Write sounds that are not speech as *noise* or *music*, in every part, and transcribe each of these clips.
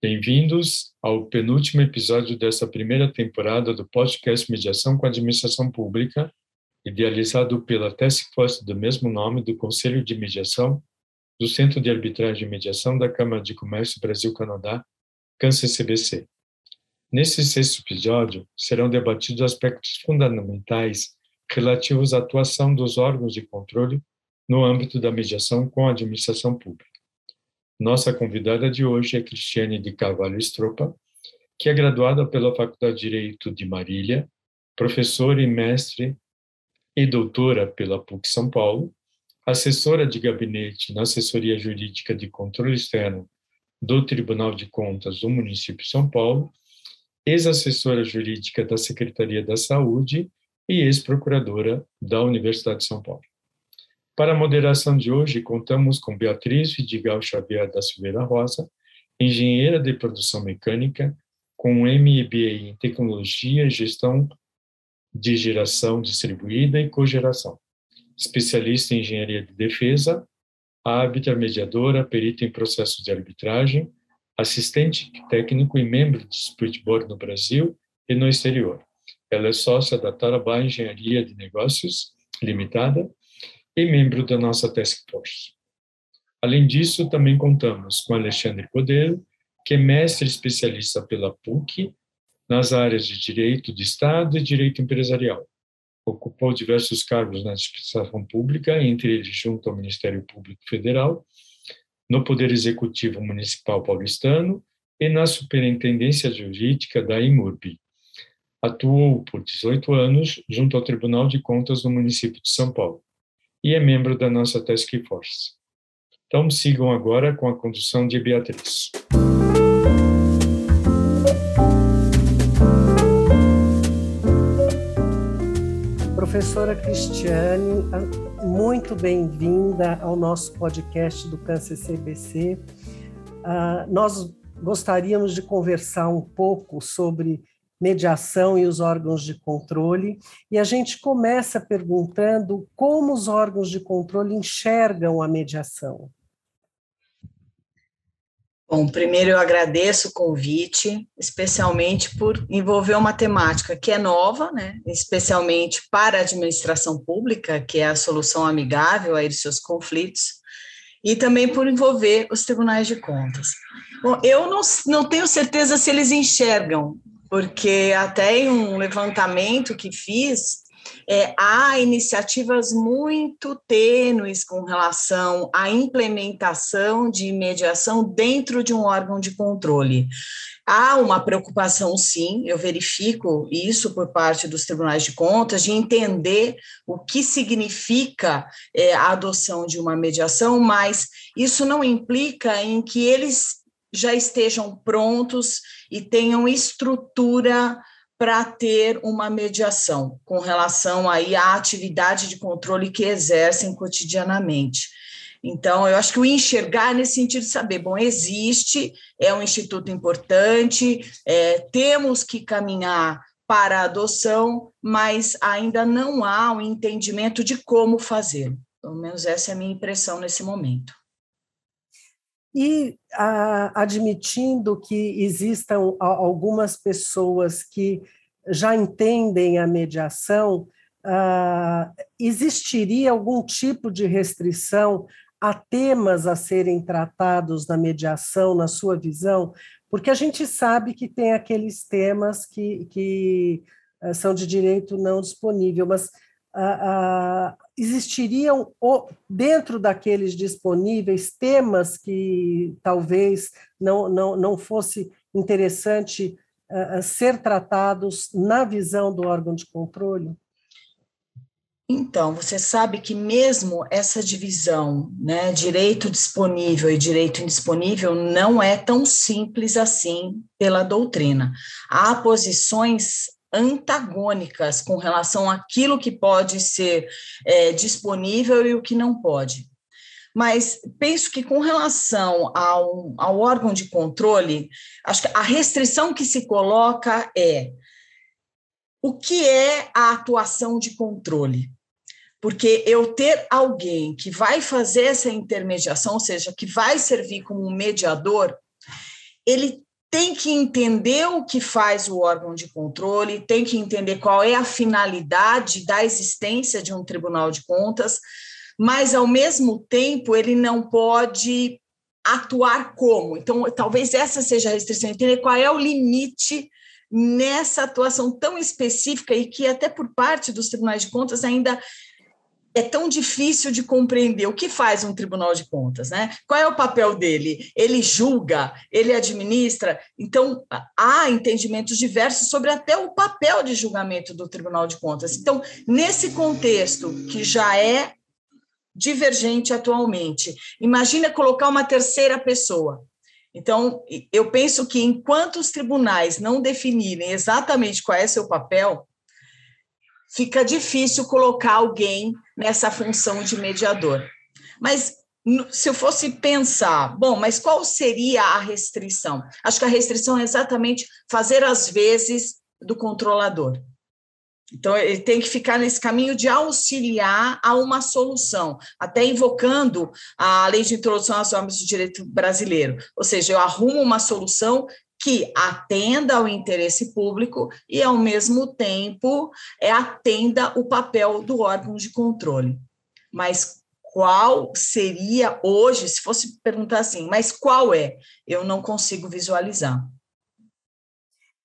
Bem-vindos ao penúltimo episódio dessa primeira temporada do podcast Mediação com a Administração Pública, idealizado pela Task Force do mesmo nome do Conselho de Mediação do Centro de Arbitragem e Mediação da Câmara de Comércio Brasil-Canadá, CANCER-CBC. Nesse sexto episódio, serão debatidos aspectos fundamentais relativos à atuação dos órgãos de controle no âmbito da mediação com a administração pública. Nossa convidada de hoje é Cristiane de Carvalho Estropa, que é graduada pela Faculdade de Direito de Marília, professora e mestre e doutora pela PUC São Paulo, assessora de gabinete na Assessoria Jurídica de Controle Externo do Tribunal de Contas do município de São Paulo, ex-assessora jurídica da Secretaria da Saúde e ex-procuradora da Universidade de São Paulo. Para a moderação de hoje, contamos com Beatriz Vidigal Xavier da Silveira Rosa, engenheira de produção mecânica, com MBA em Tecnologia e Gestão de Geração Distribuída e Cogeração, especialista em Engenharia de Defesa, árbitra mediadora, perita em processos de arbitragem, assistente técnico e membro do Spirit Board no Brasil e no exterior. Ela é sócia da Tarabá Engenharia de Negócios Limitada e membro da nossa Task Force. Além disso, também contamos com Alexandre Cordeiro, que é mestre especialista pela PUC nas áreas de Direito de Estado e Direito Empresarial. Ocupou diversos cargos na administração pública, entre eles junto ao Ministério Público Federal, no Poder Executivo Municipal Paulistano e na Superintendência Jurídica da IMURB. Atuou por 18 anos junto ao Tribunal de Contas do município de São Paulo e é membro da nossa Task Force. Então, sigam agora com a condução de Beatriz. Professora Cristiane, muito bem-vinda ao nosso podcast do Câncer CBC. Uh, ah, nós gostaríamos de conversar um pouco sobre mediação e os órgãos de controle. E a gente começa perguntando como os órgãos de controle enxergam a mediação. Bom, primeiro eu agradeço o convite, especialmente por envolver uma temática que é nova, né? especialmente para a administração pública, que é a solução amigável a seus conflitos, e também por envolver os tribunais de contas. Bom, eu não, não tenho certeza se eles enxergam porque até em um levantamento que fiz, é, há iniciativas muito tênues com relação à implementação de mediação dentro de um órgão de controle. Há uma preocupação, sim, eu verifico isso por parte dos tribunais de contas, de entender o que significa é, a adoção de uma mediação, mas isso não implica em que eles já estejam prontos e tenham estrutura para ter uma mediação com relação aí à atividade de controle que exercem cotidianamente. Então, eu acho que o enxergar nesse sentido de saber, bom, existe, é um instituto importante, é, temos que caminhar para a adoção, mas ainda não há um entendimento de como fazer. Pelo menos essa é a minha impressão nesse momento e admitindo que existam algumas pessoas que já entendem a mediação, existiria algum tipo de restrição a temas a serem tratados na mediação, na sua visão? Porque a gente sabe que tem aqueles temas que, que uh, são de direito não disponível, mas uh, existiriam dentro daqueles disponíveis temas que talvez não, não, não fosse interessante uh, ser tratados na visão do órgão de controle? Então, você sabe que mesmo essa divisão, né, direito disponível e direito indisponível, não é tão simples assim pela doutrina. Há posições antagônicas com relação àquilo que pode ser é, disponível e o que não pode. Mas penso que, com relação ao, ao órgão de controle, acho que a restrição que se coloca é o que é a atuação de controle? Porque eu ter alguém que vai fazer essa intermediação, ou seja, que vai servir como um mediador, ele tem que entender o que faz o órgão de controle, tem que entender qual é a finalidade da existência de um tribunal de contas, mas, ao mesmo tempo, ele não pode atuar como. Então, talvez essa seja a restrição, entender qual é o limite nessa atuação tão específica e que, até por parte dos tribunais de contas, ainda é tão difícil de compreender o que faz um tribunal de contas, né? Qual é o papel dele? Ele julga, ele administra. Então, há entendimentos diversos sobre até o papel de julgamento do tribunal de contas. Então, nesse contexto que já é divergente atualmente, imagina colocar uma terceira pessoa. Então, eu penso que enquanto os tribunais não definirem exatamente qual é seu papel, fica difícil colocar alguém nessa função de mediador. Mas se eu fosse pensar, bom, mas qual seria a restrição? Acho que a restrição é exatamente fazer as vezes do controlador. Então, ele tem que ficar nesse caminho de auxiliar a uma solução, até invocando a lei de introdução às normas do direito brasileiro. Ou seja, eu arrumo uma solução que atenda ao interesse público e, ao mesmo tempo, é, atenda o papel do órgão de controle. Mas qual seria hoje, se fosse perguntar assim, mas qual é? Eu não consigo visualizar.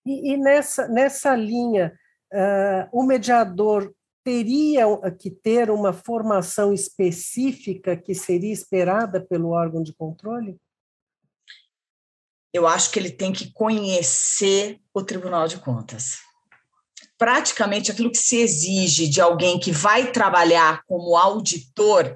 E, e nessa, nessa linha, uh, o mediador teria que ter uma formação específica que seria esperada pelo órgão de controle? Eu acho que ele tem que conhecer o Tribunal de Contas. Praticamente aquilo que se exige de alguém que vai trabalhar como auditor,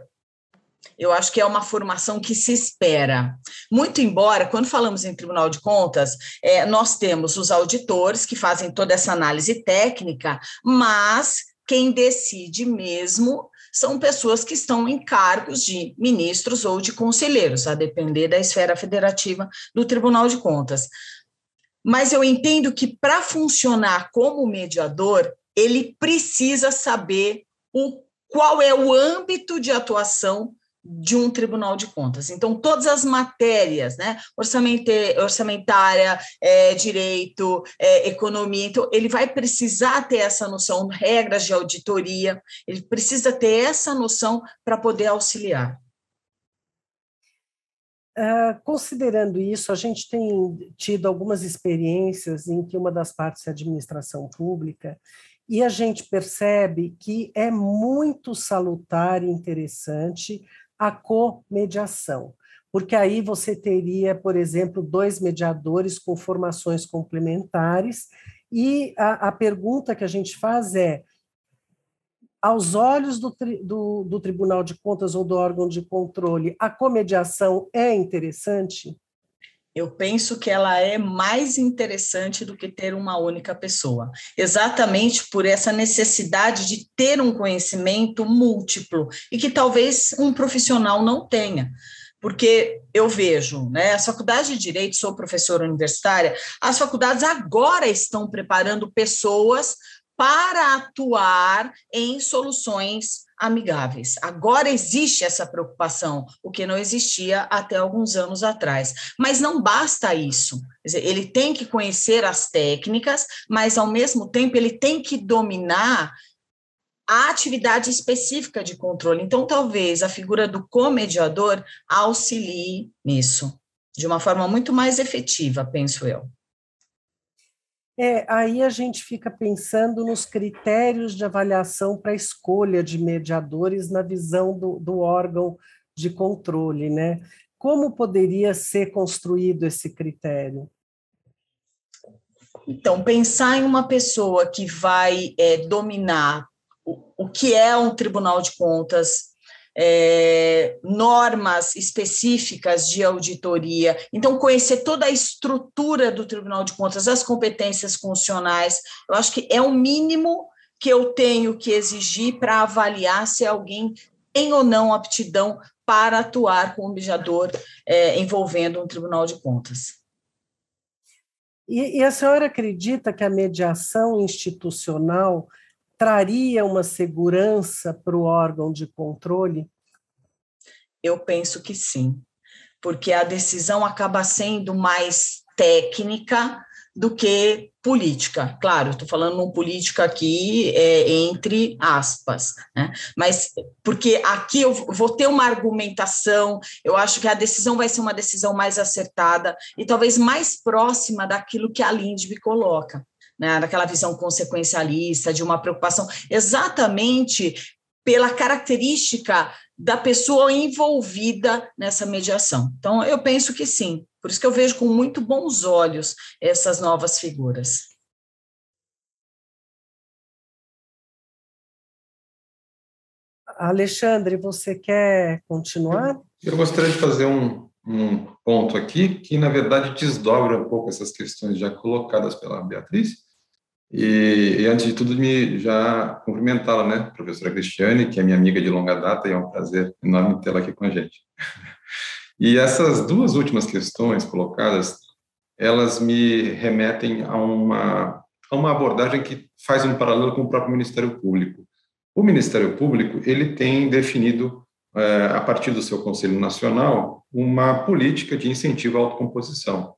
eu acho que é uma formação que se espera. Muito embora, quando falamos em Tribunal de Contas, é, nós temos os auditores que fazem toda essa análise técnica, mas quem decide mesmo são pessoas que estão em cargos de ministros ou de conselheiros, a depender da esfera federativa do Tribunal de Contas. Mas eu entendo que para funcionar como mediador, ele precisa saber o, qual é o âmbito de atuação de um tribunal de contas. Então, todas as matérias, né, orçamentária, é, direito, é, economia, então, ele vai precisar ter essa noção, regras de auditoria, ele precisa ter essa noção para poder auxiliar. Uh, considerando isso, a gente tem tido algumas experiências em que uma das partes é a administração pública e a gente percebe que é muito salutar e interessante a comediação, porque aí você teria, por exemplo, dois mediadores com formações complementares, e a, a pergunta que a gente faz é: aos olhos do, do, do Tribunal de Contas ou do órgão de controle, a comediação é interessante? Eu penso que ela é mais interessante do que ter uma única pessoa, exatamente por essa necessidade de ter um conhecimento múltiplo e que talvez um profissional não tenha. Porque eu vejo, né, as faculdades de direito, sou professora universitária, as faculdades agora estão preparando pessoas para atuar em soluções amigáveis. Agora existe essa preocupação, o que não existia até alguns anos atrás. Mas não basta isso. Dizer, ele tem que conhecer as técnicas, mas ao mesmo tempo ele tem que dominar a atividade específica de controle. Então, talvez a figura do comediador auxilie nisso, de uma forma muito mais efetiva, penso eu. É, aí a gente fica pensando nos critérios de avaliação para escolha de mediadores na visão do, do órgão de controle, né? Como poderia ser construído esse critério? Então, pensar em uma pessoa que vai é, dominar o, o que é um tribunal de contas, é, normas específicas de auditoria. Então, conhecer toda a estrutura do Tribunal de Contas, as competências funcionais, eu acho que é o mínimo que eu tenho que exigir para avaliar se alguém tem ou não aptidão para atuar como mediador é, envolvendo um Tribunal de Contas. E, e a senhora acredita que a mediação institucional traria uma segurança para o órgão de controle? Eu penso que sim, porque a decisão acaba sendo mais técnica do que política. Claro, estou falando um política aqui é, entre aspas, né? mas porque aqui eu vou ter uma argumentação, eu acho que a decisão vai ser uma decisão mais acertada e talvez mais próxima daquilo que a Lindby coloca. Né, daquela visão consequencialista, de uma preocupação exatamente pela característica da pessoa envolvida nessa mediação. Então, eu penso que sim, por isso que eu vejo com muito bons olhos essas novas figuras. Alexandre, você quer continuar? Eu gostaria de fazer um, um ponto aqui que, na verdade, desdobra um pouco essas questões já colocadas pela Beatriz. E, e antes de tudo, me já cumprimentá-la, né, professora Cristiane, que é minha amiga de longa data e é um prazer enorme tê-la aqui com a gente. *laughs* E essas duas últimas questões colocadas, elas me remetem a uma, a uma abordagem que faz um paralelo com o próprio Ministério Público. O Ministério Público ele tem definido, é, a partir do seu Conselho Nacional, uma política de incentivo à autocomposição.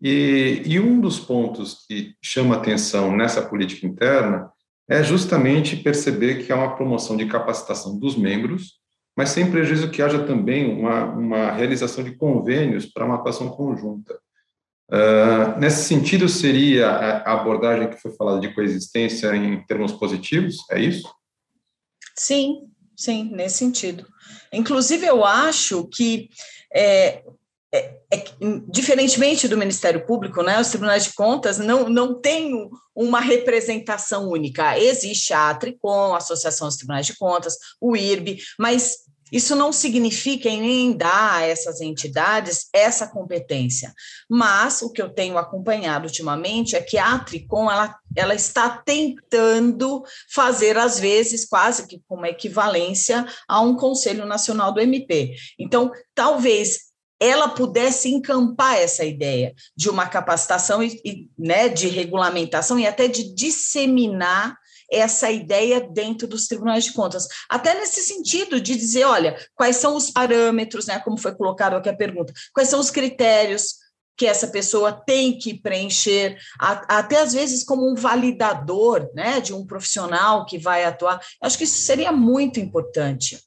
E, e um dos pontos que chama atenção nessa política interna é justamente perceber que há uma promoção de capacitação dos membros mas sem prejuízo que haja também uma, uma realização de convênios para uma atuação conjunta. Uh, nesse sentido, seria a abordagem que foi falada de coexistência em termos positivos? É isso? Sim, sim, nesse sentido. Inclusive, eu acho que é, é, é, diferentemente do Ministério Público, né, os tribunais de contas não, não têm uma representação única. Existe a Tricom, a Associação dos Tribunais de Contas, o IRB, mas isso não significa em nem dar a essas entidades essa competência, mas o que eu tenho acompanhado ultimamente é que a Tricom ela, ela está tentando fazer, às vezes, quase que como equivalência a um Conselho Nacional do MP. Então, talvez ela pudesse encampar essa ideia de uma capacitação e, e né, de regulamentação e até de disseminar essa ideia dentro dos tribunais de contas. Até nesse sentido de dizer, olha, quais são os parâmetros, né, como foi colocado aqui a pergunta, quais são os critérios que essa pessoa tem que preencher, até às vezes como um validador né, de um profissional que vai atuar. Acho que isso seria muito importante.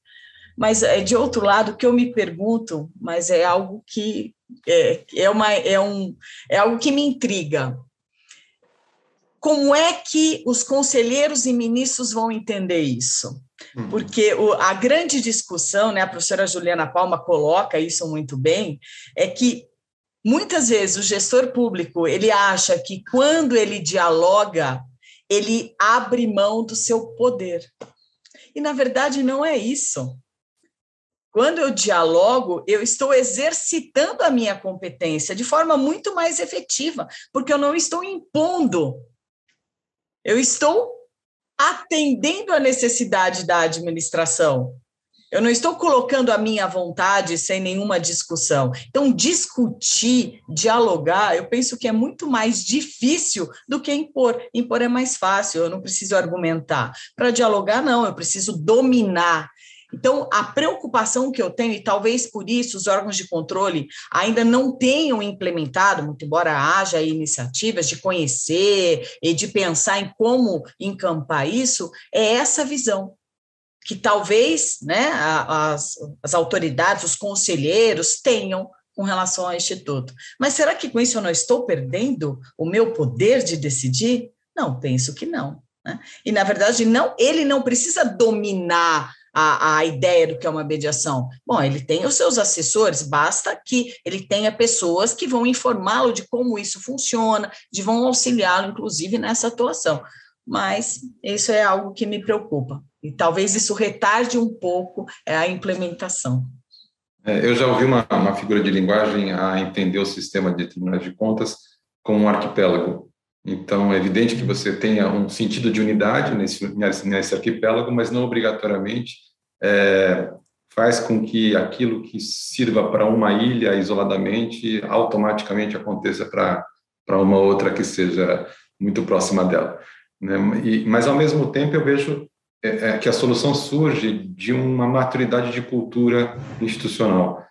Mas, eh, de outro lado, o que eu me pergunto, mas é algo que é, é, uma, é, um, é algo que me intriga como é que os conselheiros e ministros vão entender isso? Uhum. Porque o, a grande discussão, né, a professora Juliana Palma coloca isso muito bem, é que muitas vezes o gestor público ele acha que quando ele dialoga, ele abre mão do seu poder. E na verdade não é isso. Quando eu dialogo, eu estou exercitando a minha competência de forma muito mais efetiva, porque eu não estou impondo eu estou atendendo a necessidade da administração. Eu não estou colocando a minha vontade sem nenhuma discussão. Então, discutir, dialogar, eu penso que é muito mais difícil do que impor. Impor é mais fácil, eu não preciso argumentar. Para dialogar, não, eu preciso dominar então, a preocupação que eu tenho, e talvez por isso os órgãos de controle ainda não tenham implementado, muito embora haja iniciativas de conhecer e de pensar em como encampar isso, é essa visão. Que talvez né, as, as autoridades, os conselheiros tenham com relação ao Instituto. Mas será que com isso eu não estou perdendo o meu poder de decidir? Não, penso que não. Né? E, na verdade, não, ele não precisa dominar a, a ideia do que é uma mediação? Bom, ele tem os seus assessores, basta que ele tenha pessoas que vão informá-lo de como isso funciona, de vão auxiliá-lo, inclusive, nessa atuação. Mas isso é algo que me preocupa. E talvez isso retarde um pouco é, a implementação. É, eu já ouvi uma, uma figura de linguagem a entender o sistema de tribunais de contas como um arquipélago. Então, é evidente que você tenha um sentido de unidade nesse, nesse arquipélago, mas não obrigatoriamente é, faz com que aquilo que sirva para uma ilha isoladamente automaticamente aconteça para uma outra que seja muito próxima dela. Né? E, mas, ao mesmo tempo, eu vejo é, é, que a solução surge de uma maturidade de cultura institucional.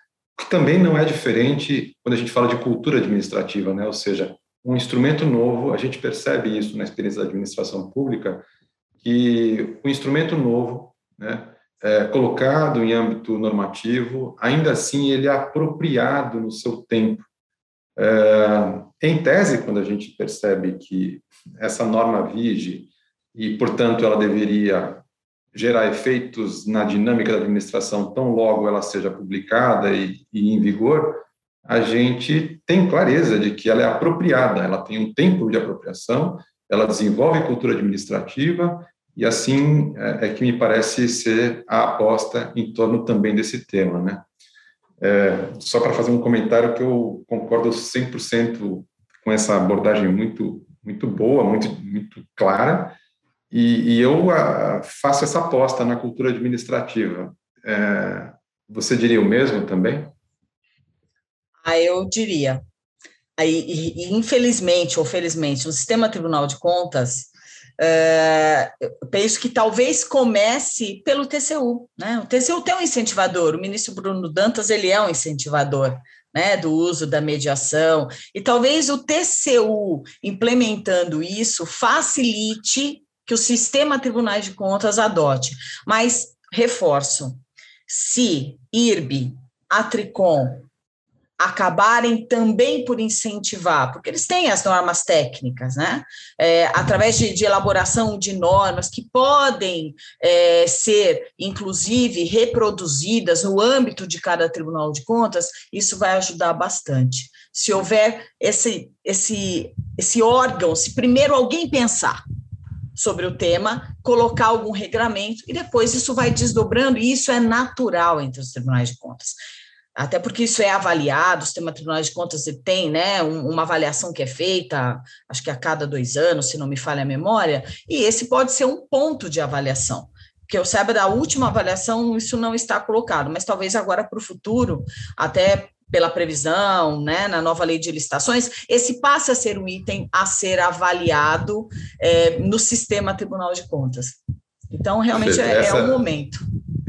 também não é diferente quando a gente fala de cultura administrativa, né? Ou seja, um instrumento novo, a gente percebe isso na experiência da administração pública, que o instrumento novo, né, é, colocado em âmbito normativo, ainda assim ele é apropriado no seu tempo. É, em tese, quando a gente percebe que essa norma vige e, portanto, ela deveria gerar efeitos na dinâmica da administração tão logo ela seja publicada e, e em vigor, a gente tem clareza de que ela é apropriada, ela tem um tempo de apropriação, ela desenvolve cultura administrativa e assim é, é que me parece ser a aposta em torno também desse tema, né? É, só para fazer um comentário que eu concordo 100% com essa abordagem muito muito boa, muito muito clara, e, e eu a, faço essa aposta na cultura administrativa. É, você diria o mesmo também? Ah, eu diria. Aí, e, infelizmente ou felizmente, no sistema Tribunal de Contas, eu penso que talvez comece pelo TCU. Né? O TCU tem um incentivador, o ministro Bruno Dantas ele é um incentivador né, do uso da mediação, e talvez o TCU implementando isso facilite que o sistema Tribunais de Contas adote. Mas, reforço, se IRB, Atricom, acabarem também por incentivar, porque eles têm as normas técnicas, né? É, através de, de, elaboração de normas que podem é, ser, inclusive, reproduzidas no âmbito de cada Tribunal de Contas, isso vai ajudar bastante. Se houver esse, esse, esse órgão, se primeiro alguém pensar sobre o tema, colocar algum regramento e depois isso vai desdobrando, e isso é natural entre os tribunais de contas até porque isso é avaliado, o sistema tribunal de contas tem né, uma avaliação que é feita, acho que a cada dois anos, se não me falha a memória, e esse pode ser um ponto de avaliação. Que eu saiba da última avaliação, isso não está colocado, mas talvez agora para o futuro, até pela previsão, né, na nova lei de licitações, esse passe a ser um item a ser avaliado é, no sistema Tribunal de Contas. Então, realmente é, é o momento.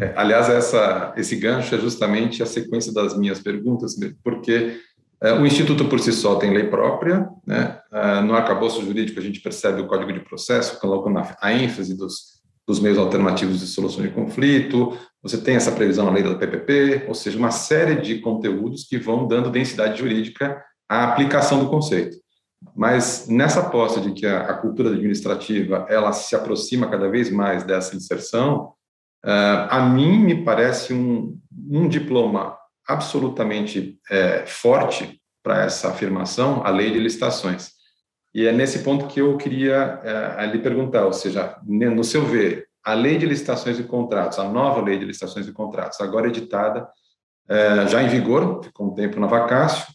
É, aliás, essa, esse gancho é justamente a sequência das minhas perguntas, porque é, o Instituto por si só tem lei própria, né? É, no arcabouço jurídico a gente percebe o Código de Processo, colocando a ênfase dos, dos meios alternativos de solução de conflito, você tem essa previsão na lei da PPP, ou seja, uma série de conteúdos que vão dando densidade jurídica à aplicação do conceito. Mas nessa aposta de que a, a cultura administrativa ela se aproxima cada vez mais dessa inserção, Uh, a mim me parece um, um diploma absolutamente é, forte para essa afirmação, a lei de licitações. E é nesse ponto que eu queria é, lhe perguntar, ou seja, no seu ver, a lei de licitações e contratos, a nova lei de licitações e contratos, agora editada, é, já em vigor, ficou um tempo na vacácio,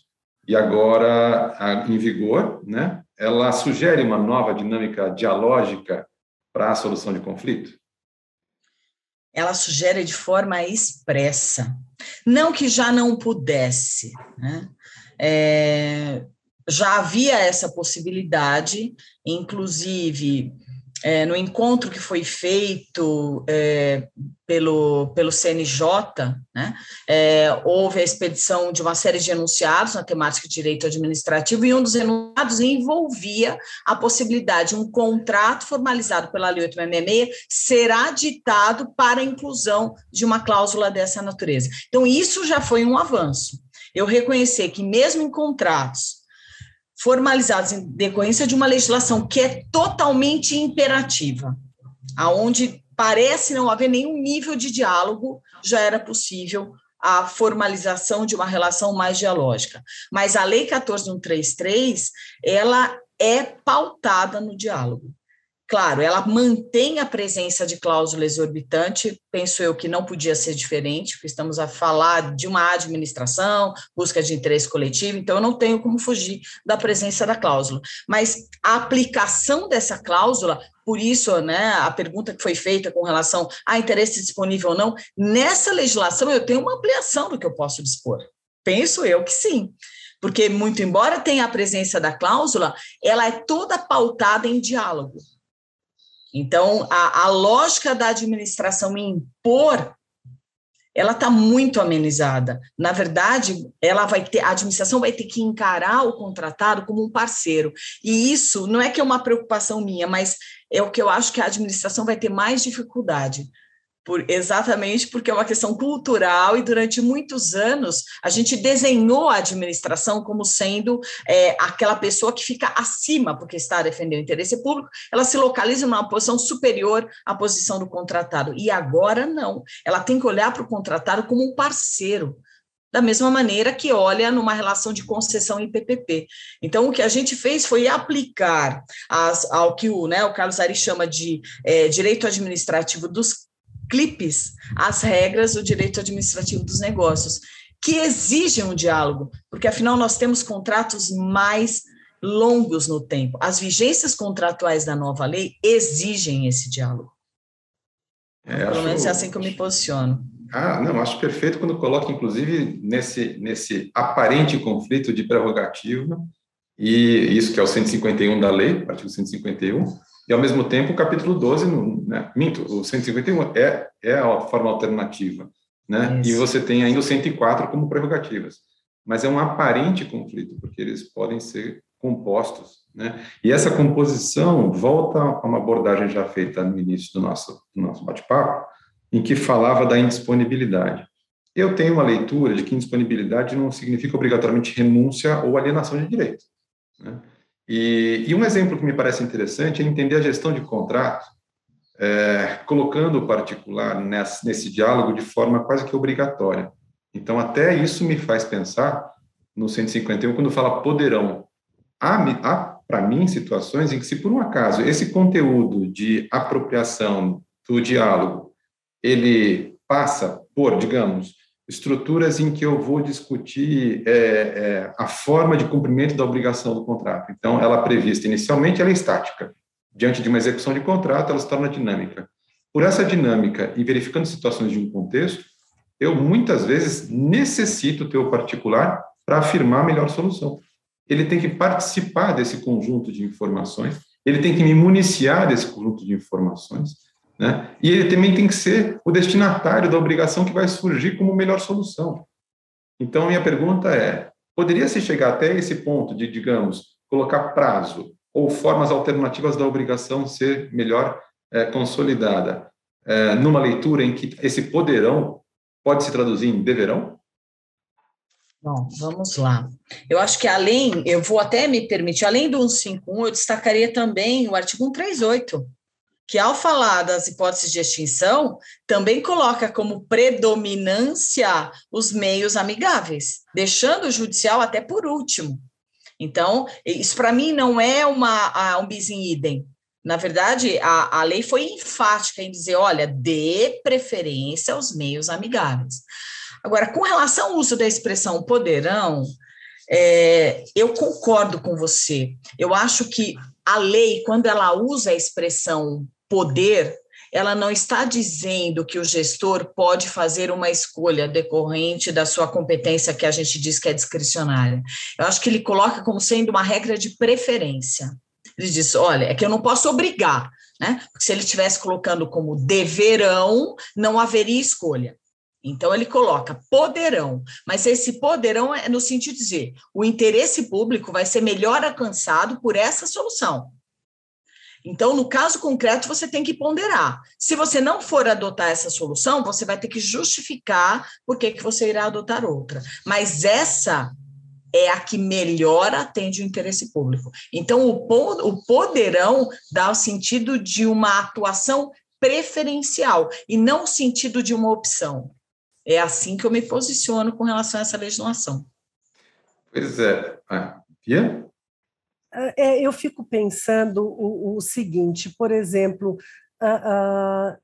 e agora em vigor, né, ela sugere uma nova dinâmica dialógica para a solução de conflito? Ela sugere de forma expressa. Não que já não pudesse, né? É, já havia essa possibilidade, inclusive é, no encontro que foi feito é, pelo, pelo CNJ, né, é, houve a expedição de uma série de enunciados na temática de direito administrativo, e um dos enunciados envolvia a possibilidade de um contrato formalizado pela Lei 866 será ditado para a inclusão de uma cláusula dessa natureza. Então, isso já foi um avanço. Eu reconhecer que, mesmo em contratos formalizados em decorrência de uma legislação que é totalmente imperativa, aonde parece não haver nenhum nível de diálogo, já era possível a formalização de uma relação mais dialógica. Mas a Lei 14133, ela é pautada no diálogo. Claro, ela mantém a presença de cláusula exorbitante, penso eu que não podia ser diferente, porque estamos a falar de uma administração, busca de interesse coletivo, então eu não tenho como fugir da presença da cláusula. Mas a aplicação dessa cláusula, por isso, né, a pergunta que foi feita com relação a interesse disponível ou não, nessa legislação eu tenho uma ampliação do que eu posso dispor. Penso eu que sim porque muito embora tenha a presença da cláusula, ela é toda pautada em diálogo. Então, a, a lógica da administração em impor ela está muito amenizada. Na verdade, ela vai ter, a administração vai ter que encarar o contratado como um parceiro. E isso não é que é uma preocupação minha, mas é o que eu acho que a administração vai ter mais dificuldade por, exatamente porque é uma questão cultural e durante muitos anos a gente desenhou a administração como sendo é, aquela pessoa que fica acima porque está defendendo o interesse público, ela se localiza numa posição superior à posição do contratado. E agora não, ela tem que olhar para o contratado como um parceiro, da mesma maneira que olha numa relação de concessão em PPP. Então, o que a gente fez foi aplicar as, ao que o, né, o Carlos Ari chama de é, direito administrativo dos clipes as regras do direito administrativo dos negócios, que exigem um diálogo, porque afinal nós temos contratos mais longos no tempo. As vigências contratuais da nova lei exigem esse diálogo. É, Pelo menos é assim que eu me posiciono. Ah, não, acho perfeito quando coloca, inclusive, nesse, nesse aparente conflito de prerrogativa, e isso que é o 151 da lei, artigo 151, e, ao mesmo tempo, o capítulo 12, né, minto, o 151 é, é a forma alternativa, né? E você tem ainda o 104 como prerrogativas. Mas é um aparente conflito, porque eles podem ser compostos, né? E essa composição volta a uma abordagem já feita no início do nosso, do nosso bate-papo, em que falava da indisponibilidade. Eu tenho uma leitura de que indisponibilidade não significa obrigatoriamente renúncia ou alienação de direito. Né? E, e, um exemplo que me parece interessante é entender a gestão de contrato, é, colocando o particular nesse, nesse diálogo de forma quase que obrigatória. Então, até isso me faz pensar no 151, quando fala poderão. Há, há para mim, situações em que, se por um acaso esse conteúdo de apropriação do diálogo ele passa por, digamos, estruturas em que eu vou discutir é, é, a forma de cumprimento da obrigação do contrato. Então, ela é prevista inicialmente, ela é estática. Diante de uma execução de contrato, ela se torna dinâmica. Por essa dinâmica e verificando situações de um contexto, eu muitas vezes necessito ter o particular para afirmar a melhor solução. Ele tem que participar desse conjunto de informações, ele tem que me municiar desse conjunto de informações, né? E ele também tem que ser o destinatário da obrigação que vai surgir como melhor solução. Então, minha pergunta é: poderia se chegar até esse ponto de, digamos, colocar prazo ou formas alternativas da obrigação ser melhor é, consolidada é, numa leitura em que esse poderão pode se traduzir em deverão? Bom, vamos lá. Eu acho que além, eu vou até me permitir, além do 151, eu destacaria também o artigo 138, que ao falar das hipóteses de extinção, também coloca como predominância os meios amigáveis, deixando o judicial até por último. Então, isso para mim não é uma, um bis in idem. Na verdade, a, a lei foi enfática em dizer, olha, dê preferência aos meios amigáveis. Agora, com relação ao uso da expressão poderão, é, eu concordo com você. Eu acho que a lei, quando ela usa a expressão poder, ela não está dizendo que o gestor pode fazer uma escolha decorrente da sua competência que a gente diz que é discricionária. Eu acho que ele coloca como sendo uma regra de preferência. Ele diz: olha, é que eu não posso obrigar, né? Porque se ele estivesse colocando como deverão, não haveria escolha. Então, ele coloca poderão, mas esse poderão é no sentido de dizer o interesse público vai ser melhor alcançado por essa solução. Então, no caso concreto, você tem que ponderar. Se você não for adotar essa solução, você vai ter que justificar por que, que você irá adotar outra. Mas essa é a que melhor atende o interesse público. Então, o poderão dá o sentido de uma atuação preferencial e não o sentido de uma opção. É assim que eu me posiciono com relação a essa legislação. Pois é. Ah, Pia? É, eu fico pensando o, o seguinte, por exemplo, a,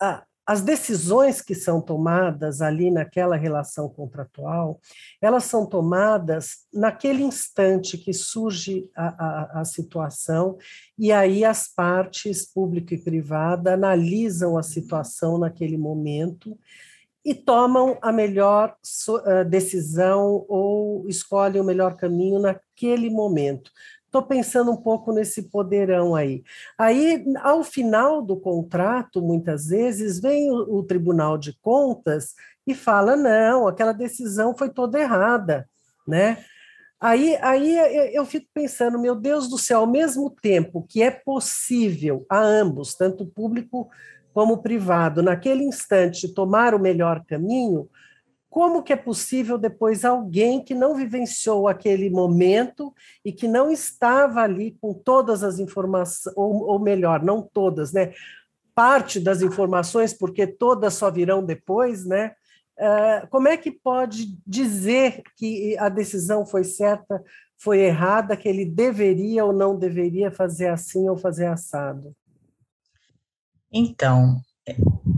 a, as decisões que são tomadas ali naquela relação contratual, elas são tomadas naquele instante que surge a, a, a, situação, e aí as partes, público e privada, analisam a situação naquele momento e tomam a melhor decisão ou escolhem o melhor caminho naquele momento. Estou pensando um pouco nesse poderão aí. Aí, ao final do contrato, muitas vezes, vem o, o Tribunal de Contas e fala: não, aquela decisão foi toda errada, né? Aí, aí eu fico pensando, meu Deus do céu, ao mesmo tempo que é possível a ambos, tanto público como privado, naquele instante tomar o melhor caminho, como que é possível depois alguém que não vivenciou aquele momento e que não estava ali com todas as informações, ou, ou melhor, não todas, né? Parte das informações, porque todas só virão depois, né? Uh, como é que pode dizer que a decisão foi certa, foi errada, que ele deveria ou não deveria fazer assim ou fazer assado? Então,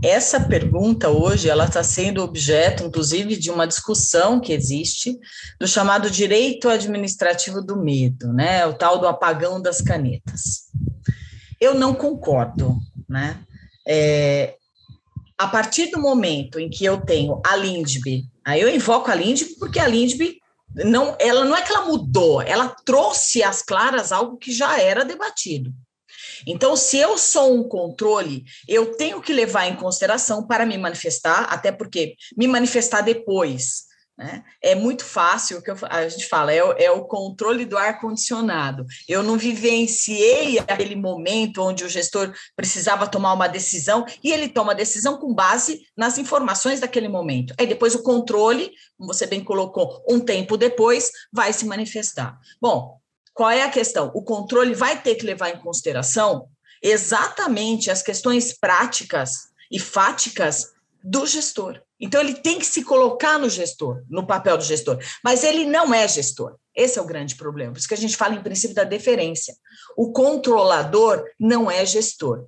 essa pergunta hoje ela está sendo objeto, inclusive, de uma discussão que existe do chamado direito administrativo do medo, né? O tal do apagão das canetas. Eu não concordo, né? É, a partir do momento em que eu tenho a Lindbe, aí eu invoco a Lindbe porque a Lindbe não, ela não é que ela mudou, ela trouxe às claras algo que já era debatido. Então, se eu sou um controle, eu tenho que levar em consideração para me manifestar, até porque me manifestar depois né? É muito fácil, o que eu, a gente fala, é, é o controle do ar-condicionado. Eu não vivenciei aquele momento onde o gestor precisava tomar uma decisão e ele toma a decisão com base nas informações daquele momento. Aí depois o controle, como você bem colocou, um tempo depois, vai se manifestar. Bom, qual é a questão? O controle vai ter que levar em consideração exatamente as questões práticas e fáticas do gestor. Então, ele tem que se colocar no gestor, no papel do gestor, mas ele não é gestor. Esse é o grande problema. Por isso que a gente fala em princípio da deferência. O controlador não é gestor.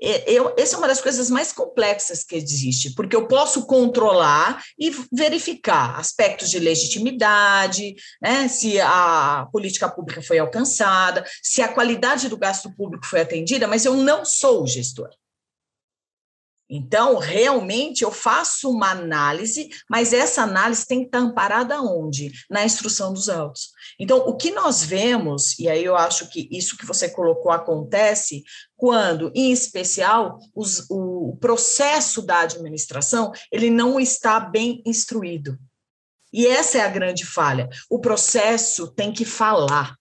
Eu, essa é uma das coisas mais complexas que existe, porque eu posso controlar e verificar aspectos de legitimidade, né, se a política pública foi alcançada, se a qualidade do gasto público foi atendida, mas eu não sou gestor. Então, realmente, eu faço uma análise, mas essa análise tem que estar amparada onde? Na instrução dos autos. Então, o que nós vemos, e aí eu acho que isso que você colocou acontece quando, em especial, os, o processo da administração, ele não está bem instruído. E essa é a grande falha. O processo tem que falar?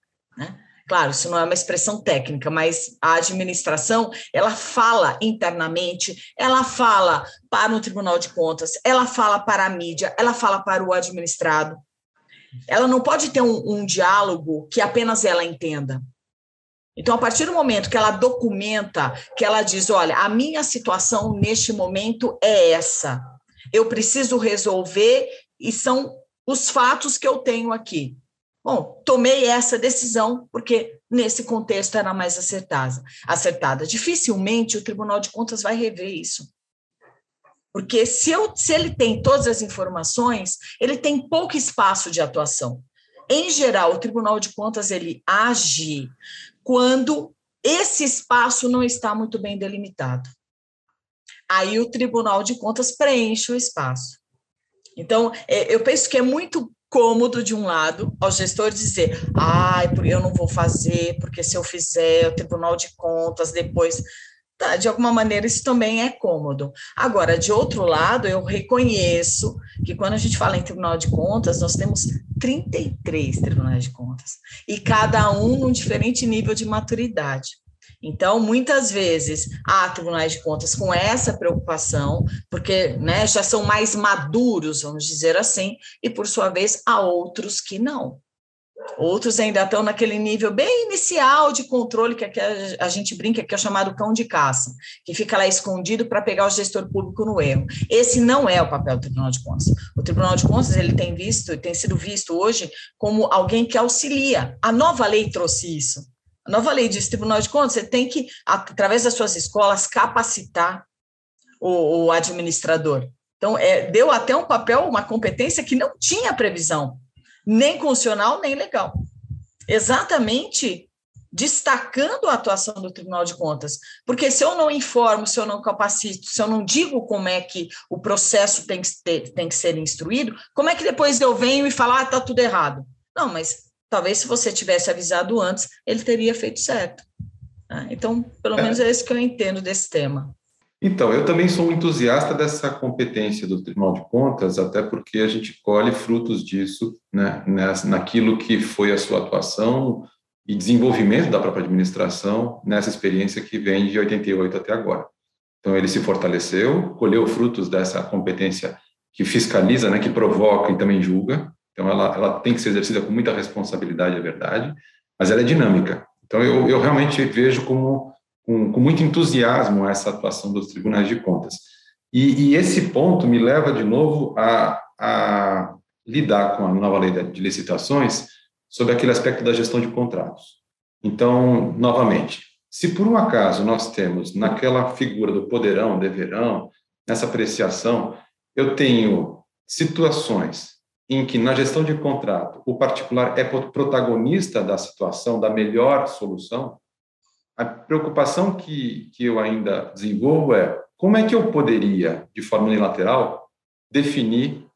Claro, isso não é uma expressão técnica, mas a administração, ela fala internamente, ela fala para o Tribunal de Contas, ela fala para a mídia, ela fala para o administrado. Ela não pode ter um, um diálogo que apenas ela entenda. Então, a partir do momento que ela documenta, que ela diz: olha, a minha situação neste momento é essa, eu preciso resolver e são os fatos que eu tenho aqui. Bom, tomei essa decisão porque nesse contexto era mais acertada. acertada. Dificilmente o Tribunal de Contas vai rever isso. Porque se, eu, se ele tem todas as informações, ele tem pouco espaço de atuação. Em geral, o Tribunal de Contas ele age quando esse espaço não está muito bem delimitado. Aí o Tribunal de Contas preenche o espaço. Então, é, eu penso que é muito cômodo de um lado ao gestor dizer, ai, ah, eu não vou fazer, porque se eu fizer, o Tribunal de Contas depois. Tá, de alguma maneira isso também é cômodo. Agora, de outro lado, eu reconheço que quando a gente fala em Tribunal de Contas, nós temos 33 tribunais de contas, e cada um num diferente nível de maturidade. Então, muitas vezes, há tribunais de contas com essa preocupação, porque né, já são mais maduros, vamos dizer assim, e, por sua vez, há outros que não. Outros ainda estão naquele nível bem inicial de controle, que a gente brinca que é chamado cão de caça, que fica lá escondido para pegar o gestor público no erro. Esse não é o papel do Tribunal de Contas. O Tribunal de Contas ele tem visto, tem sido visto hoje como alguém que auxilia. A nova lei trouxe isso. A nova lei diz, Tribunal de Contas, você tem que, através das suas escolas, capacitar o, o administrador. Então, é, deu até um papel, uma competência que não tinha previsão, nem constitucional, nem legal. Exatamente destacando a atuação do Tribunal de Contas. Porque se eu não informo, se eu não capacito, se eu não digo como é que o processo tem que, ter, tem que ser instruído, como é que depois eu venho e falo, ah, está tudo errado? Não, mas talvez se você tivesse avisado antes, ele teria feito certo. Né? Então, pelo é. menos é isso que eu entendo desse tema. Então, eu também sou um entusiasta dessa competência do Tribunal de Contas, até porque a gente colhe frutos disso, né, naquilo que foi a sua atuação e desenvolvimento da própria administração nessa experiência que vem de 88 até agora. Então, ele se fortaleceu, colheu frutos dessa competência que fiscaliza, né, que provoca e também julga. Então, ela, ela tem que ser exercida com muita responsabilidade, é verdade, mas ela é dinâmica. Então, eu, eu realmente vejo como com, com muito entusiasmo essa atuação dos tribunais de contas. E, e esse ponto me leva de novo a, a lidar com a nova lei de licitações sobre aquele aspecto da gestão de contratos. Então, novamente, se por um acaso nós temos naquela figura do poderão, deverão, nessa apreciação, eu tenho situações em que na gestão de contrato o particular é protagonista da situação, da melhor solução, a preocupação que, que eu ainda desenvolvo é como é que eu poderia, de forma unilateral, definir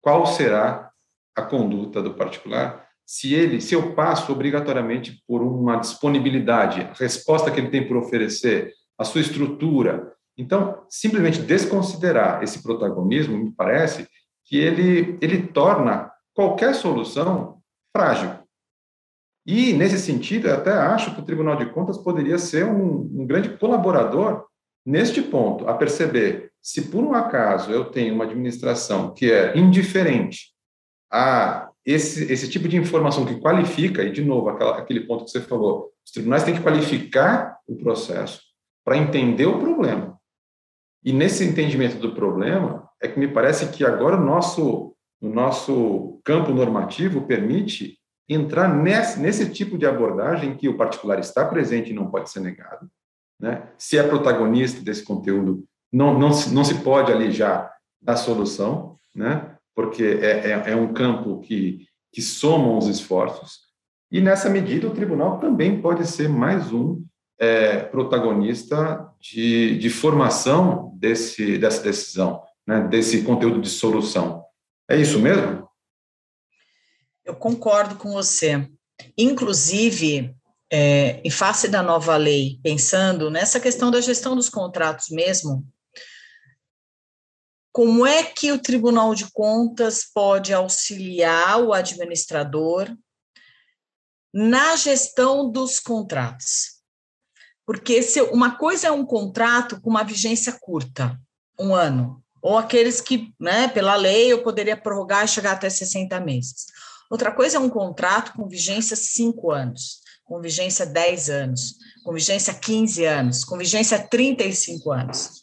qual será a conduta do particular se ele, se eu passo obrigatoriamente por uma disponibilidade, a resposta que ele tem por oferecer, a sua estrutura. Então, simplesmente desconsiderar esse protagonismo, me parece que ele, ele torna qualquer solução frágil. E, nesse sentido, eu até acho que o Tribunal de Contas poderia ser um, um grande colaborador neste ponto, a perceber se por um acaso eu tenho uma administração que é indiferente a esse, esse tipo de informação que qualifica, e de novo, aquela, aquele ponto que você falou, os tribunais têm que qualificar o processo para entender o problema. E nesse entendimento do problema, é que me parece que agora o nosso, o nosso campo normativo permite entrar nesse, nesse tipo de abordagem que o particular está presente e não pode ser negado. Né? Se é protagonista desse conteúdo, não, não, se, não se pode alijar da solução, né? porque é, é, é um campo que, que soma os esforços. E, nessa medida, o tribunal também pode ser mais um é, protagonista de, de formação desse, dessa decisão, né? desse conteúdo de solução. É isso mesmo? Eu concordo com você. Inclusive, é, em face da nova lei, pensando nessa questão da gestão dos contratos mesmo, como é que o Tribunal de Contas pode auxiliar o administrador na gestão dos contratos? Porque se uma coisa é um contrato com uma vigência curta, um ano, ou aqueles que, né, pela lei, eu poderia prorrogar e chegar até 60 meses. Outra coisa é um contrato com vigência 5 anos, com vigência 10 anos, com vigência 15 anos, com vigência 35 anos.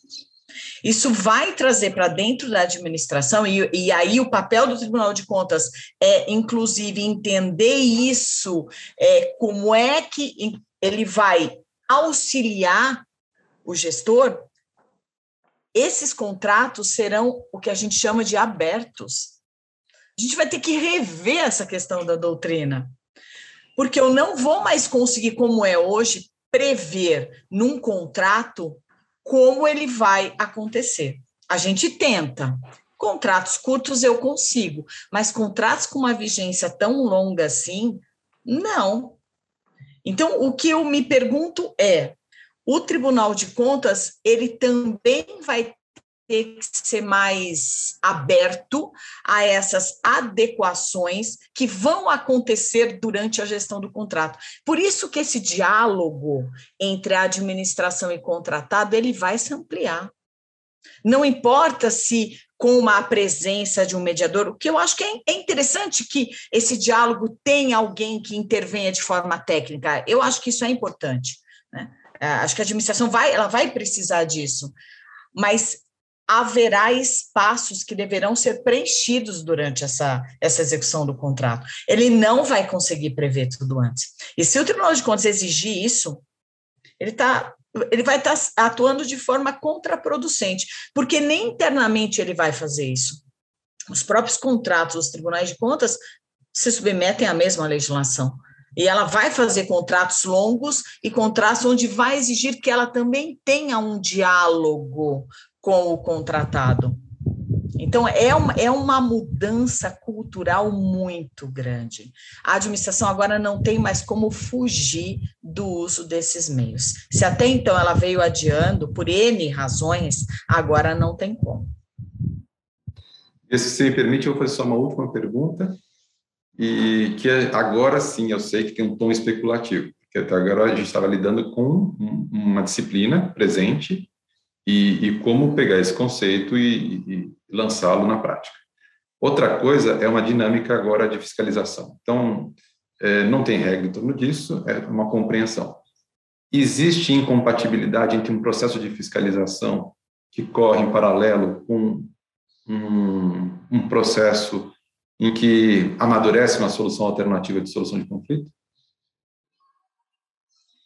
Isso vai trazer para dentro da administração, e, e aí o papel do Tribunal de Contas é, inclusive, entender isso, é, como é que ele vai auxiliar o gestor. Esses contratos serão o que a gente chama de abertos a gente vai ter que rever essa questão da doutrina, porque eu não vou mais conseguir, como é hoje, prever num contrato como ele vai acontecer. A gente tenta. Contratos curtos eu consigo, mas contratos com uma vigência tão longa assim, não. Então, o que eu me pergunto é: o Tribunal de Contas ele também vai ter que ser mais aberto a essas adequações que vão acontecer durante a gestão do contrato. Por isso que esse diálogo entre a administração e contratado, ele vai se ampliar. Não importa se com uma presença de um mediador, o que eu acho que é, é interessante que esse diálogo tenha alguém que intervenha de forma técnica. Eu acho que isso é importante. Né? É, acho que a administração vai, ela vai precisar disso. Mas haverá espaços que deverão ser preenchidos durante essa, essa execução do contrato. Ele não vai conseguir prever tudo antes. E se o Tribunal de Contas exigir isso, ele, tá, ele vai estar tá atuando de forma contraproducente, porque nem internamente ele vai fazer isso. Os próprios contratos dos tribunais de contas se submetem à mesma legislação. E ela vai fazer contratos longos e contratos onde vai exigir que ela também tenha um diálogo com o contratado. Então, é uma, é uma mudança cultural muito grande. A administração agora não tem mais como fugir do uso desses meios. Se até então ela veio adiando por N razões, agora não tem como. E se você me permite, eu vou fazer só uma última pergunta, e que é, agora sim eu sei que tem um tom especulativo, porque até agora a gente estava lidando com uma disciplina presente e, e como pegar esse conceito e, e lançá-lo na prática. Outra coisa é uma dinâmica agora de fiscalização. Então, é, não tem regra em torno disso, é uma compreensão. Existe incompatibilidade entre um processo de fiscalização que corre em paralelo com um, um processo em que amadurece uma solução alternativa de solução de conflito?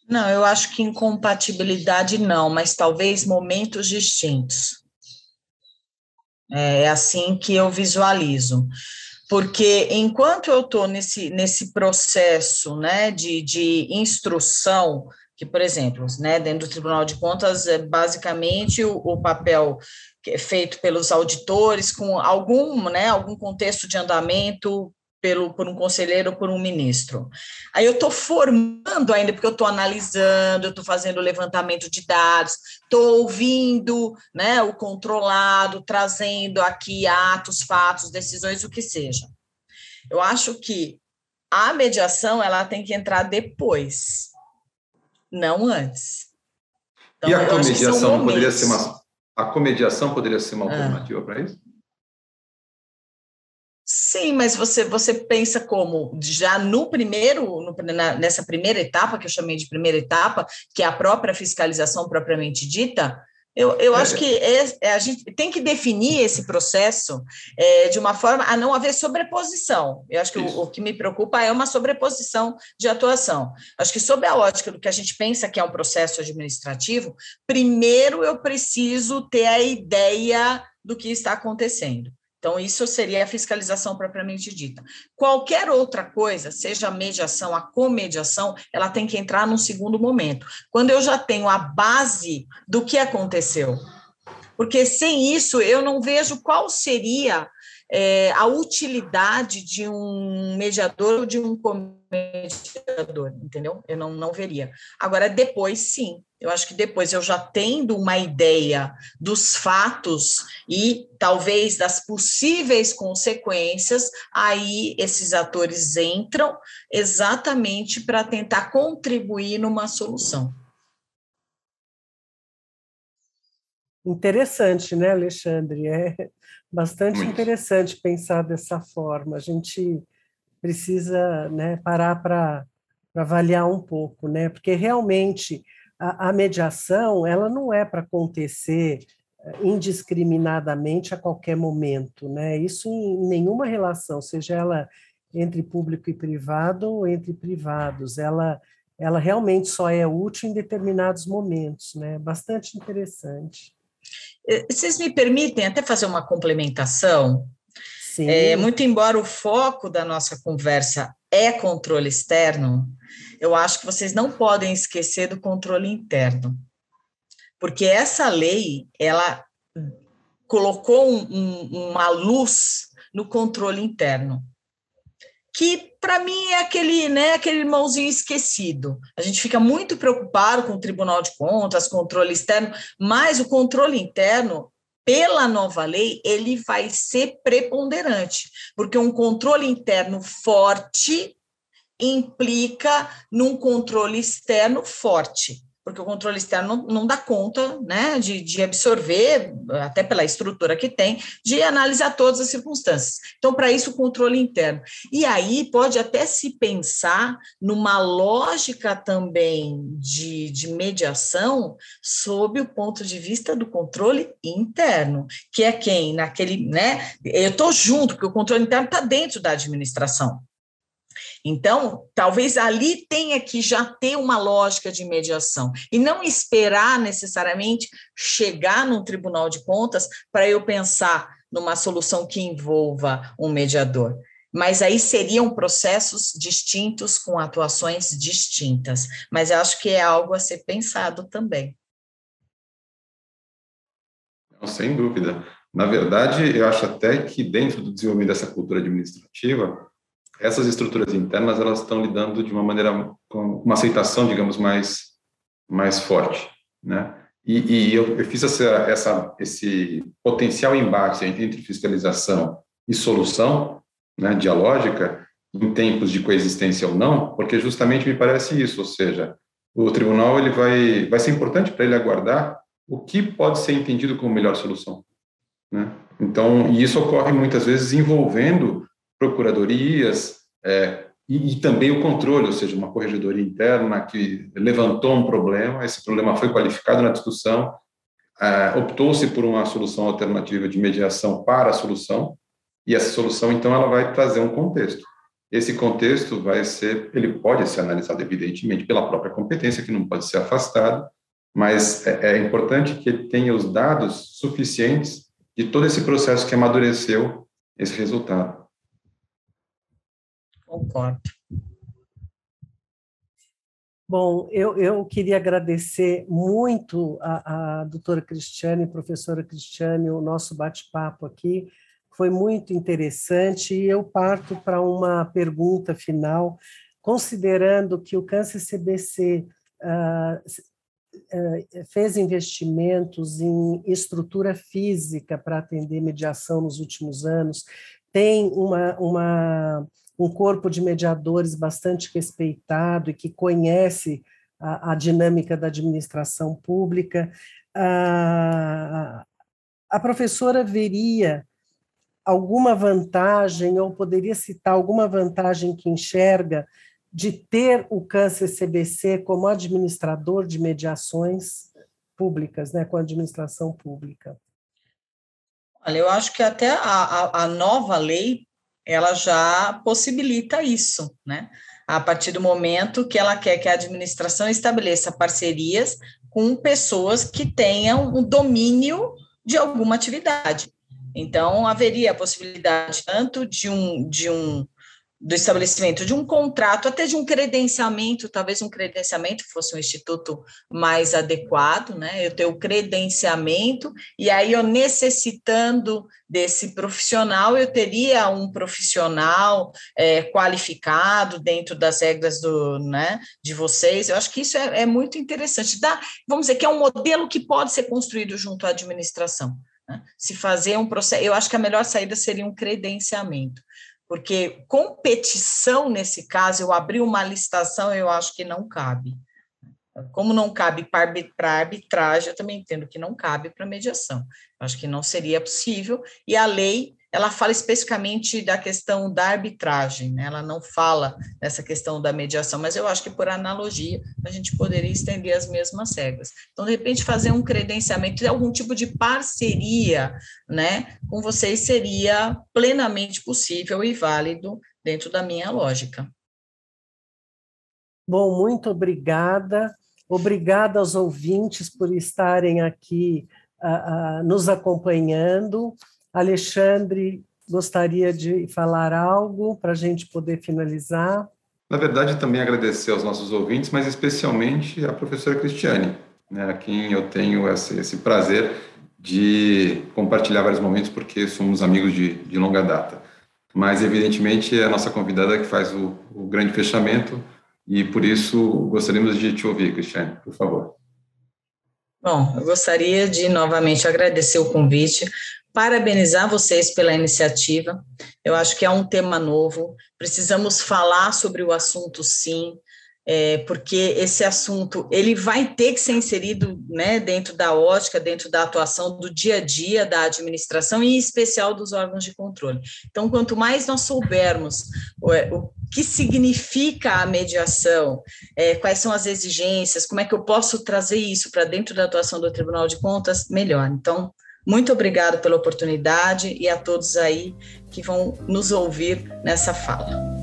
Não, eu acho que incompatibilidade não, mas talvez momentos distintos. É assim que eu visualizo. Porque enquanto eu estou nesse, nesse processo né, de, de instrução, que, por exemplo, né, dentro do Tribunal de Contas, é basicamente o, o papel é feito pelos auditores, com algum, né, algum contexto de andamento pelo, por um conselheiro ou por um ministro. Aí eu estou formando ainda, porque eu estou analisando, eu estou fazendo levantamento de dados, estou ouvindo né, o controlado, trazendo aqui atos, fatos, decisões, o que seja. Eu acho que a mediação ela tem que entrar depois, não antes. Então, e a comediação poderia ser uma a comediação poderia ser uma ah. alternativa para isso? Sim, mas você, você pensa como já no primeiro, no, na, nessa primeira etapa, que eu chamei de primeira etapa, que é a própria fiscalização propriamente dita, eu, eu é. acho que é, é, a gente tem que definir esse processo é, de uma forma a não haver sobreposição. Eu acho que o, o, que me preocupa é uma sobreposição de atuação. Acho que, sob a ótica do que a gente pensa que é um processo administrativo, primeiro eu preciso ter a ideia do que está acontecendo. Então, isso seria a fiscalização propriamente dita. Qualquer outra coisa, seja a mediação, a comediação, ela tem que entrar num segundo momento, quando eu já tenho a base do que aconteceu. Porque sem isso, eu não vejo qual seria é, a utilidade de um mediador ou de um comediador, entendeu? Eu não, não veria. Agora, depois, sim, eu acho que depois eu já tendo uma ideia dos fatos e talvez das possíveis consequências, aí esses atores entram exatamente para tentar contribuir numa solução. Interessante, né, Alexandre? É bastante Muito. interessante pensar dessa forma. A gente precisa né, parar para avaliar um pouco, né? Porque realmente a, a mediação ela não é para acontecer eh, indiscriminadamente a qualquer momento, né? Isso em nenhuma relação, seja ela entre público e privado ou entre privados, ela ela realmente só é útil em determinados momentos, né? Bastante interessante. Eh, vocês me permitem até fazer uma complementação? Sim. É, muito embora o foco da nossa conversa é controle externo, eu acho que vocês não podem esquecer do controle interno, porque essa lei ela colocou um, um, uma luz no controle interno, que para mim é aquele, né, aquele irmãozinho esquecido. A gente fica muito preocupado com o Tribunal de Contas, controle externo, mas o controle interno pela nova lei, ele vai ser preponderante, porque um controle interno forte implica num controle externo forte, porque o controle externo não, não dá conta né, de, de, absorver, até pela estrutura que tem, de analisar todas as circunstâncias. Então, para isso, o controle interno. E aí pode até se pensar numa lógica também de, de mediação sob o ponto de vista do controle interno, que é quem naquele, né? Eu estou junto, porque o controle interno está dentro da administração. Então, talvez ali tenha que já ter uma lógica de mediação e não esperar necessariamente chegar num tribunal de contas para eu pensar numa solução que envolva um mediador. Mas aí seriam processos distintos com atuações distintas. Mas eu acho que é algo a ser pensado também. Sem dúvida. Na verdade, eu acho até que dentro do desenvolvimento dessa cultura administrativa, essas estruturas internas elas estão lidando de uma maneira com uma aceitação, digamos, mais mais forte, né? E, e eu, eu, fiz essa, essa, esse potencial embate entre fiscalização e solução, né, dialógica, em tempos de coexistência ou não, porque justamente me parece isso, ou seja, o tribunal ele vai, vai ser importante para ele aguardar o que pode ser entendido como melhor solução. Né? Então, e isso ocorre muitas vezes envolvendo procuradorias é, e, e, também o controle, ou seja, uma corregedoria interna que levantou um problema, esse problema foi qualificado na discussão, é, optou-se por uma solução alternativa de mediação para a solução, e essa solução, então, ela vai trazer um contexto. Esse contexto vai ser, ele pode ser analisado, evidentemente, pela própria competência, que não pode ser afastado, mas é, é importante que ele tenha os dados suficientes de todo esse processo que amadureceu esse resultado. Concordo. Bom, eu, eu queria agradecer muito a, a doutora Cristiane, professora Cristiane, o nosso bate-papo aqui foi muito interessante e eu parto para uma pergunta final, considerando que o Câncer CBC uh, uh, fez investimentos em estrutura física para atender mediação nos últimos anos, tem uma, uma, um corpo de mediadores bastante respeitado e que conhece a, a dinâmica da administração pública. Uh, a professora veria alguma vantagem, ou poderia citar alguma vantagem que enxerga de ter o câncer CBC como administrador de mediações públicas, né, com a administração pública? Olha, eu acho que até a, a, a nova lei ela já possibilita isso, né? A partir do momento que ela quer que a administração estabeleça parcerias com pessoas que tenham um domínio de alguma atividade. Então, haveria a possibilidade tanto de um, de um do estabelecimento de um contrato, até de um credenciamento, talvez um credenciamento fosse um instituto mais adequado, né? Eu tenho o credenciamento, e aí eu necessitando desse profissional, eu teria um profissional é, qualificado dentro das regras do, né, de vocês. Eu acho que isso é, é muito interessante. Dá, vamos dizer que é um modelo que pode ser construído junto à administração. Né? Se fazer um processo, eu acho que a melhor saída seria um credenciamento, porque competição nesse caso, eu abrir uma licitação, eu acho que não cabe. Como não cabe para arbitragem, eu também entendo que não cabe para mediação. Acho que não seria possível, e a lei ela fala especificamente da questão da arbitragem, né? ela não fala dessa questão da mediação, mas eu acho que por analogia a gente poderia estender as mesmas regras. Então, de repente, fazer um credenciamento, algum tipo de parceria né, com vocês seria plenamente possível e válido dentro da minha lógica. Bom, muito obrigada. Obrigada aos ouvintes por estarem aqui uh, uh, nos acompanhando. Alexandre gostaria de falar algo para a gente poder finalizar. Na verdade, também agradecer aos nossos ouvintes, mas especialmente à professora Cristiane, né, a quem eu tenho esse, esse prazer de compartilhar vários momentos, porque somos amigos de, de longa data. Mas, evidentemente, é a nossa convidada que faz o, o grande fechamento, e por isso gostaríamos de te ouvir, Cristiane, por favor. Bom, eu gostaria de novamente agradecer o convite parabenizar vocês pela iniciativa. Eu acho que é um tema novo. Precisamos falar sobre o assunto, sim, é, porque esse assunto ele vai ter que ser inserido né, dentro da ótica, dentro da atuação do dia a dia da administração e em especial dos órgãos de controle. Então, quanto mais nós soubermos o, é, o que significa a mediação, é, quais são as exigências, como é que eu posso trazer isso para dentro da atuação do Tribunal de Contas, melhor. Então, muito obrigado pela oportunidade e a todos aí que vão nos ouvir nessa fala.